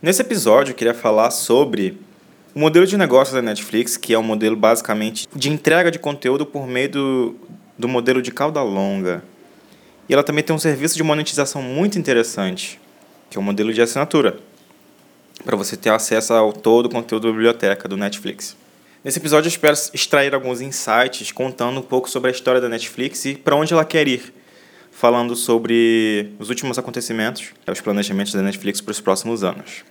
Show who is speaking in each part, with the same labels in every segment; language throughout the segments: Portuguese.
Speaker 1: Nesse episódio, eu queria falar sobre o modelo de negócio da Netflix, que é um modelo basicamente de entrega de conteúdo por meio do, do modelo de cauda longa. E ela também tem um serviço de monetização muito interessante, que é o modelo de assinatura, para você ter acesso ao todo o conteúdo da biblioteca do Netflix. Nesse episódio, eu espero extrair alguns insights contando um pouco sobre a história da Netflix e para onde ela quer ir falando sobre os últimos acontecimentos, os planejamentos da Netflix para os próximos anos.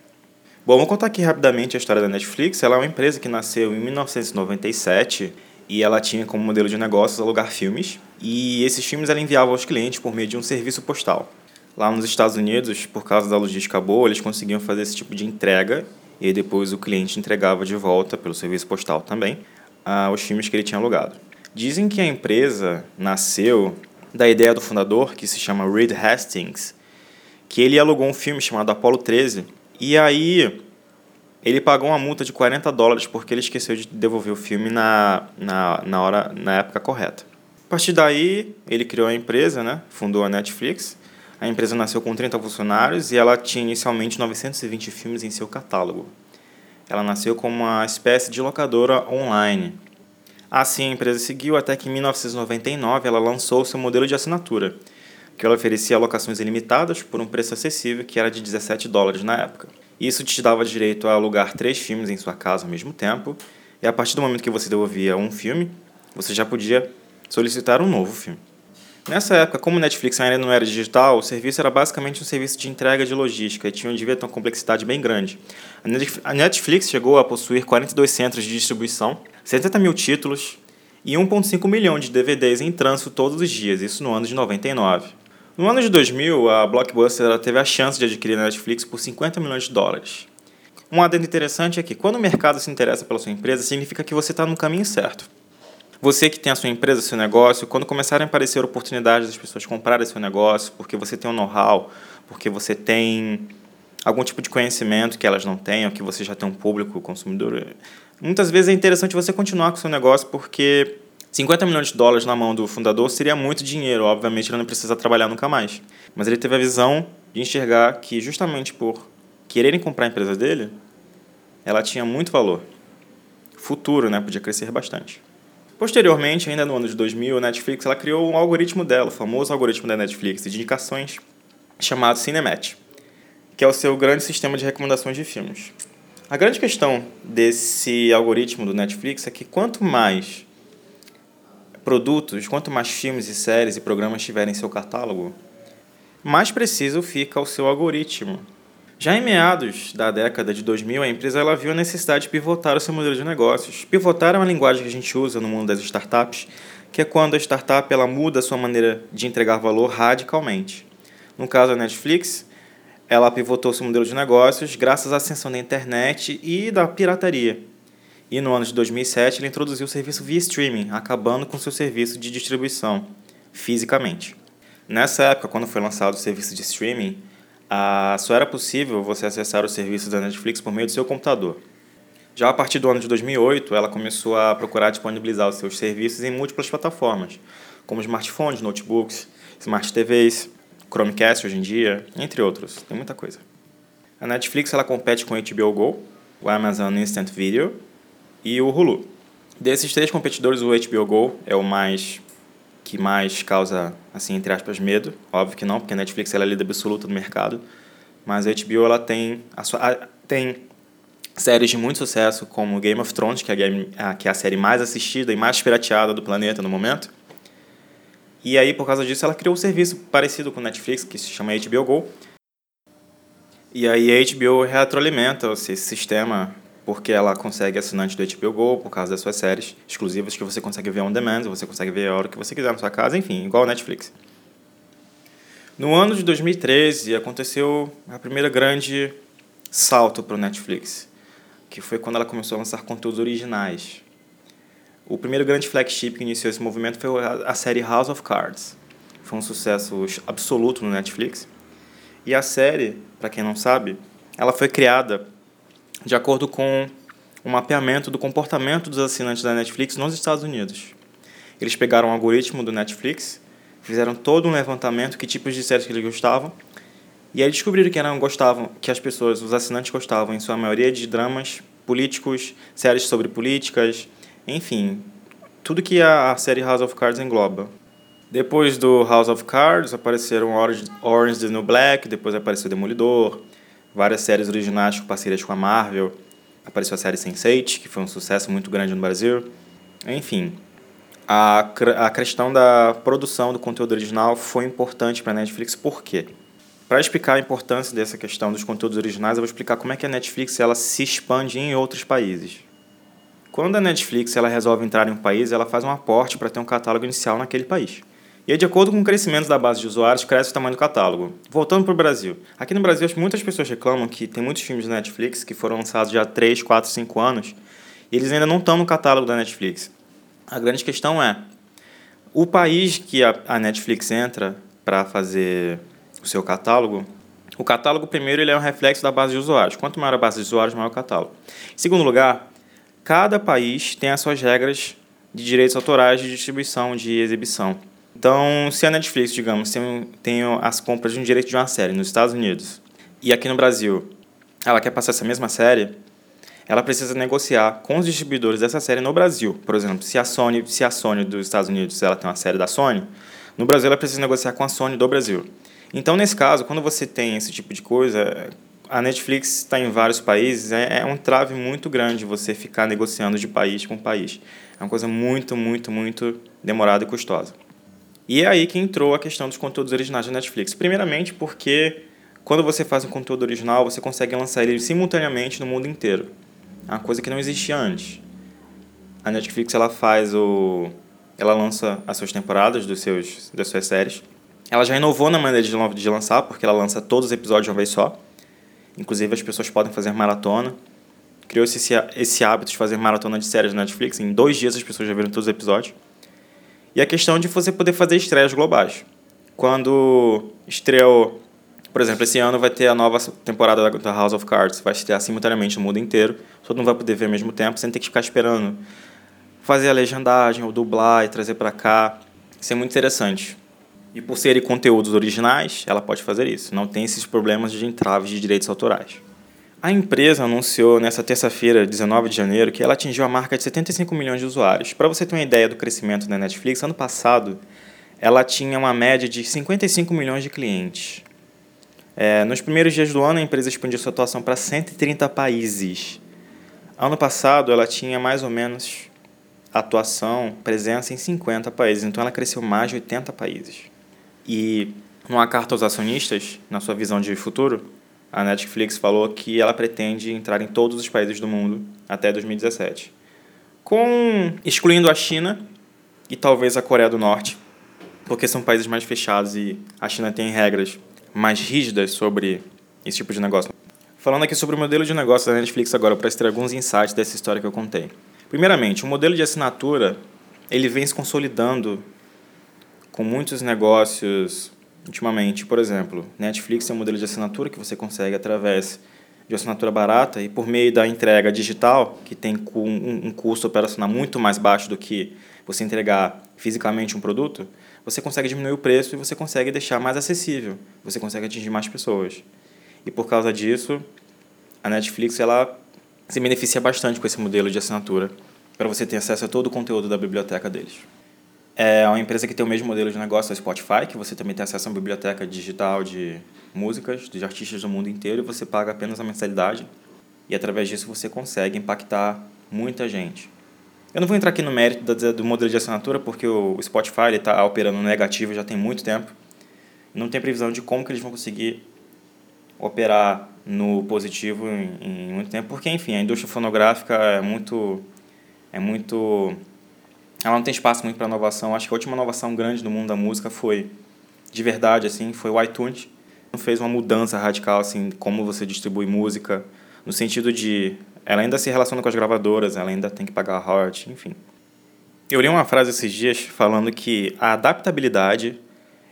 Speaker 1: Bom, vou contar aqui rapidamente a história da Netflix. Ela é uma empresa que nasceu em 1997 e ela tinha como modelo de negócios alugar filmes. E esses filmes ela enviava aos clientes por meio de um serviço postal. Lá nos Estados Unidos, por causa da logística boa, eles conseguiam fazer esse tipo de entrega e depois o cliente entregava de volta pelo serviço postal também uh, os filmes que ele tinha alugado. Dizem que a empresa nasceu da ideia do fundador, que se chama Reed Hastings, que ele alugou um filme chamado Apollo 13, e aí ele pagou uma multa de 40 dólares porque ele esqueceu de devolver o filme na, na, na, hora, na época correta. A partir daí, ele criou a empresa, né? fundou a Netflix. A empresa nasceu com 30 funcionários e ela tinha inicialmente 920 filmes em seu catálogo. Ela nasceu como uma espécie de locadora online. Assim, a empresa seguiu até que em 1999 ela lançou seu modelo de assinatura, que ela oferecia alocações ilimitadas por um preço acessível, que era de 17 dólares na época. Isso te dava direito a alugar três filmes em sua casa ao mesmo tempo, e a partir do momento que você devolvia um filme, você já podia solicitar um novo filme. Nessa época, como o Netflix ainda não era digital, o serviço era basicamente um serviço de entrega de logística e tinha, devia ter uma complexidade bem grande. A Netflix chegou a possuir 42 centros de distribuição, 70 mil títulos e 1,5 milhão de DVDs em trânsito todos os dias, isso no ano de 99. No ano de 2000, a Blockbuster teve a chance de adquirir a Netflix por 50 milhões de dólares. Um adendo interessante é que quando o mercado se interessa pela sua empresa, significa que você está no caminho certo. Você que tem a sua empresa, seu negócio, quando começarem a aparecer oportunidades das pessoas comprarem seu negócio, porque você tem um know-how, porque você tem algum tipo de conhecimento que elas não têm, ou que você já tem um público consumidor, Muitas vezes é interessante você continuar com o seu negócio porque 50 milhões de dólares na mão do fundador seria muito dinheiro. Obviamente, ele não precisa trabalhar nunca mais. Mas ele teve a visão de enxergar que, justamente por quererem comprar a empresa dele, ela tinha muito valor. Futuro, né? Podia crescer bastante. Posteriormente, ainda no ano de 2000, a Netflix ela criou um algoritmo dela, o famoso algoritmo da Netflix, de indicações, chamado Cinematch, que é o seu grande sistema de recomendações de filmes. A grande questão desse algoritmo do Netflix é que quanto mais produtos, quanto mais filmes e séries e programas tiverem em seu catálogo, mais preciso fica o seu algoritmo. Já em meados da década de 2000, a empresa ela viu a necessidade de pivotar o seu modelo de negócios. Pivotar é uma linguagem que a gente usa no mundo das startups, que é quando a startup ela muda a sua maneira de entregar valor radicalmente. No caso da Netflix, ela pivotou seu modelo de negócios graças à ascensão da internet e da pirataria. E no ano de 2007 ele introduziu o serviço via streaming, acabando com seu serviço de distribuição fisicamente. Nessa época, quando foi lançado o serviço de streaming, só era possível você acessar os serviços da Netflix por meio do seu computador. Já a partir do ano de 2008, ela começou a procurar disponibilizar os seus serviços em múltiplas plataformas, como smartphones, notebooks, smart TVs, Chromecast hoje em dia, entre outros. Tem muita coisa. A Netflix ela compete com o HBO Go, o Amazon Instant Video e o Hulu. Desses três competidores, o HBO Go é o mais que mais causa, assim, entre aspas, medo. Óbvio que não, porque a Netflix ela é líder absoluta do mercado. Mas a HBO ela tem, a sua, a, tem séries de muito sucesso, como Game of Thrones, que é a, game, a, que é a série mais assistida e mais pirateada do planeta no momento. E aí, por causa disso, ela criou um serviço parecido com o Netflix, que se chama HBO Go. E aí a HBO retroalimenta esse sistema porque ela consegue assinante do HBO Go por causa das suas séries exclusivas que você consegue ver on demand, você consegue ver a hora que você quiser na sua casa, enfim, igual o Netflix. No ano de 2013 aconteceu a primeira grande salto para o Netflix, que foi quando ela começou a lançar conteúdos originais. O primeiro grande flagship que iniciou esse movimento foi a série House of Cards. Foi um sucesso absoluto no Netflix. E a série, para quem não sabe, ela foi criada de acordo com o mapeamento do comportamento dos assinantes da Netflix nos Estados Unidos. Eles pegaram o algoritmo do Netflix, fizeram todo um levantamento, que tipos de séries que eles gostavam, E aí descobriram que não gostavam, que as pessoas, os assinantes gostavam em sua maioria de dramas políticos, séries sobre políticas, enfim, tudo que a série House of Cards engloba. Depois do House of Cards apareceram Orange, Orange the New Black, depois apareceu Demolidor, várias séries originais com parcerias com a Marvel, apareceu a série Sense8, que foi um sucesso muito grande no Brasil. Enfim, a, a questão da produção do conteúdo original foi importante para a Netflix, por quê? Para explicar a importância dessa questão dos conteúdos originais, eu vou explicar como é que a Netflix ela se expande em outros países. Quando a Netflix ela resolve entrar em um país, ela faz um aporte para ter um catálogo inicial naquele país. E aí, de acordo com o crescimento da base de usuários, cresce o tamanho do catálogo. Voltando para o Brasil. Aqui no Brasil, muitas pessoas reclamam que tem muitos filmes da Netflix que foram lançados já há 3, 4, 5 anos e eles ainda não estão no catálogo da Netflix. A grande questão é, o país que a Netflix entra para fazer o seu catálogo, o catálogo, primeiro, ele é um reflexo da base de usuários. Quanto maior a base de usuários, maior o catálogo. Em segundo lugar, cada país tem as suas regras de direitos autorais de distribuição, de exibição. Então, se a Netflix, digamos, tem, tem as compras de um direito de uma série nos Estados Unidos e aqui no Brasil ela quer passar essa mesma série, ela precisa negociar com os distribuidores dessa série no Brasil. Por exemplo, se a Sony, se a Sony dos Estados Unidos ela tem uma série da Sony, no Brasil ela precisa negociar com a Sony do Brasil. Então, nesse caso, quando você tem esse tipo de coisa, a Netflix está em vários países, é, é um trave muito grande você ficar negociando de país com país. É uma coisa muito, muito, muito demorada e custosa. E é aí que entrou a questão dos conteúdos originais da Netflix. Primeiramente porque quando você faz um conteúdo original, você consegue lançar ele simultaneamente no mundo inteiro. É uma coisa que não existia antes. A Netflix ela faz o ela lança as suas temporadas dos seus das suas séries ela já inovou na maneira de, de lançar, porque ela lança todos os episódios de uma vez só. Inclusive, as pessoas podem fazer maratona. Criou-se esse, esse hábito de fazer maratona de séries na Netflix. Em dois dias, as pessoas já viram todos os episódios. E a questão de você poder fazer estreias globais. Quando estreou, por exemplo, esse ano vai ter a nova temporada da House of Cards, vai estrear simultaneamente no mundo inteiro, todo mundo vai poder ver ao mesmo tempo, sem ter que ficar esperando fazer a legendagem ou dublar e trazer para cá. Isso é muito interessante. E por serem conteúdos originais, ela pode fazer isso. Não tem esses problemas de entraves de direitos autorais. A empresa anunciou nessa terça-feira, 19 de janeiro, que ela atingiu a marca de 75 milhões de usuários. Para você ter uma ideia do crescimento da Netflix, ano passado ela tinha uma média de 55 milhões de clientes. É, nos primeiros dias do ano, a empresa expandiu sua atuação para 130 países. Ano passado, ela tinha mais ou menos atuação, presença em 50 países, então ela cresceu mais de 80 países. E numa carta aos acionistas, na sua visão de futuro, a Netflix falou que ela pretende entrar em todos os países do mundo até 2017. Com excluindo a China e talvez a Coreia do Norte, porque são países mais fechados e a China tem regras mais rígidas sobre esse tipo de negócio. Falando aqui sobre o modelo de negócio da Netflix agora, para extrair alguns insights dessa história que eu contei. Primeiramente, o modelo de assinatura ele vem se consolidando com muitos negócios ultimamente. Por exemplo, Netflix é um modelo de assinatura que você consegue através de assinatura barata e por meio da entrega digital, que tem um custo operacional muito mais baixo do que você entregar fisicamente um produto, você consegue diminuir o preço e você consegue deixar mais acessível, você consegue atingir mais pessoas. E por causa disso, a Netflix ela se beneficia bastante com esse modelo de assinatura para você ter acesso a todo o conteúdo da biblioteca deles. É uma empresa que tem o mesmo modelo de negócio da Spotify, que você também tem acesso a uma biblioteca digital de músicas de artistas do mundo inteiro e você paga apenas a mensalidade. E através disso você consegue impactar muita gente. Eu não vou entrar aqui no mérito do modelo de assinatura, porque o Spotify está operando negativo já tem muito tempo. Não tem previsão de como que eles vão conseguir operar no positivo em, em muito tempo, porque enfim, a indústria fonográfica é muito é muito ela não tem espaço muito para inovação. Acho que a última inovação grande no mundo da música foi, de verdade, assim, foi o iTunes. Fez uma mudança radical, assim, como você distribui música, no sentido de ela ainda se relaciona com as gravadoras, ela ainda tem que pagar royalties, enfim. Eu li uma frase esses dias falando que a adaptabilidade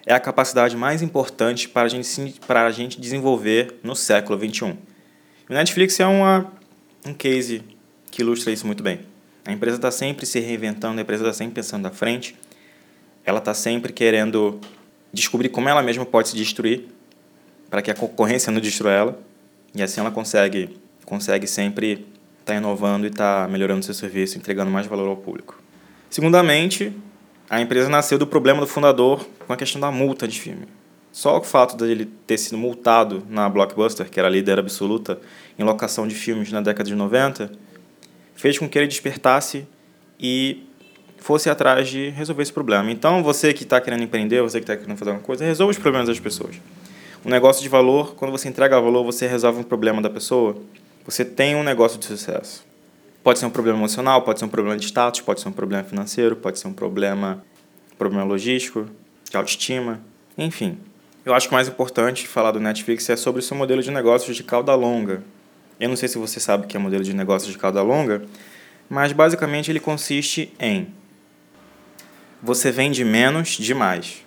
Speaker 1: é a capacidade mais importante para a gente, para a gente desenvolver no século XXI. o Netflix é uma, um case que ilustra isso muito bem. A empresa está sempre se reinventando, a empresa está sempre pensando à frente, ela está sempre querendo descobrir como ela mesma pode se destruir para que a concorrência não destrua ela. E assim ela consegue, consegue sempre estar tá inovando e estar tá melhorando seu serviço, entregando mais valor ao público. Segundamente, a empresa nasceu do problema do fundador com a questão da multa de filme. Só o fato dele ter sido multado na Blockbuster, que era a líder absoluta em locação de filmes na década de 90, fez com que ele despertasse e fosse atrás de resolver esse problema. Então, você que está querendo empreender, você que está querendo fazer alguma coisa, resolva os problemas das pessoas. Um negócio de valor, quando você entrega valor, você resolve um problema da pessoa, você tem um negócio de sucesso. Pode ser um problema emocional, pode ser um problema de status, pode ser um problema financeiro, pode ser um problema, problema logístico, de autoestima, enfim. Eu acho que o mais importante falar do Netflix é sobre o seu modelo de negócios de cauda longa. Eu não sei se você sabe o que é modelo de negócios de cauda longa, mas basicamente ele consiste em você vende menos de mais.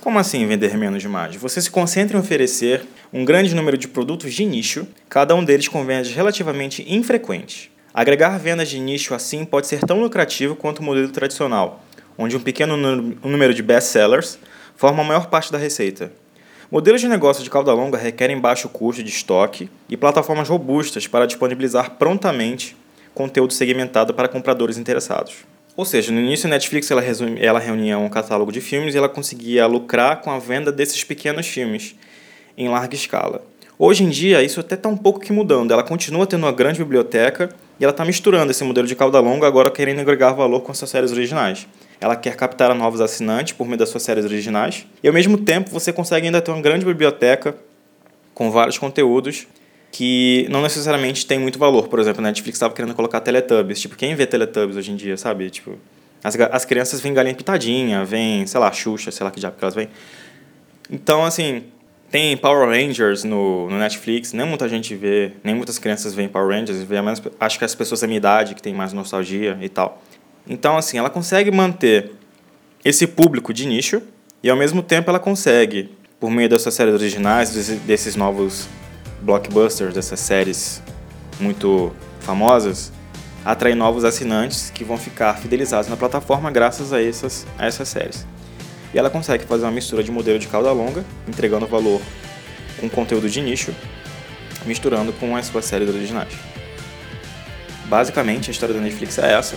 Speaker 1: Como assim vender menos de mais? Você se concentra em oferecer um grande número de produtos de nicho, cada um deles com vendas relativamente infrequentes. Agregar vendas de nicho assim pode ser tão lucrativo quanto o modelo tradicional, onde um pequeno número de best-sellers forma a maior parte da receita. Modelos de negócio de cauda longa requerem baixo custo de estoque e plataformas robustas para disponibilizar prontamente conteúdo segmentado para compradores interessados. Ou seja, no início a Netflix ela, resumia, ela reunia um catálogo de filmes e ela conseguia lucrar com a venda desses pequenos filmes em larga escala. Hoje em dia, isso até está um pouco que mudando. Ela continua tendo uma grande biblioteca e ela está misturando esse modelo de cauda longa agora querendo agregar valor com as suas séries originais. Ela quer captar novos assinantes por meio das suas séries originais e ao mesmo tempo você consegue ainda ter uma grande biblioteca com vários conteúdos que não necessariamente tem muito valor. Por exemplo, a Netflix estava querendo colocar Teletubbies. Tipo, quem vê Teletubbies hoje em dia, sabe? Tipo, as, as crianças veem galinha pitadinha, vêm, sei lá, Xuxa, sei lá que diabo que elas vêm. Então, assim, tem Power Rangers no, no Netflix, nem muita gente vê, nem muitas crianças veem Power Rangers, vê acho que as pessoas da minha idade que tem mais nostalgia e tal. Então, assim, ela consegue manter esse público de nicho e ao mesmo tempo ela consegue, por meio dessas séries originais, desses novos blockbusters, dessas séries muito famosas, atrair novos assinantes que vão ficar fidelizados na plataforma graças a essas, a essas séries. E ela consegue fazer uma mistura de modelo de cauda longa, entregando valor com conteúdo de nicho, misturando com as suas séries originais. Basicamente, a história da Netflix é essa.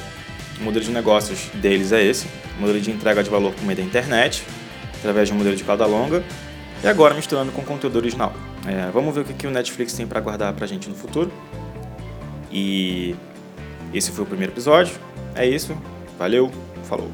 Speaker 1: O modelo de negócios deles é esse. O modelo de entrega de valor por meio da internet, através de um modelo de cauda longa, e agora misturando com conteúdo original. É, vamos ver o que, que o Netflix tem para guardar para a gente no futuro. E esse foi o primeiro episódio. É isso. Valeu, falou.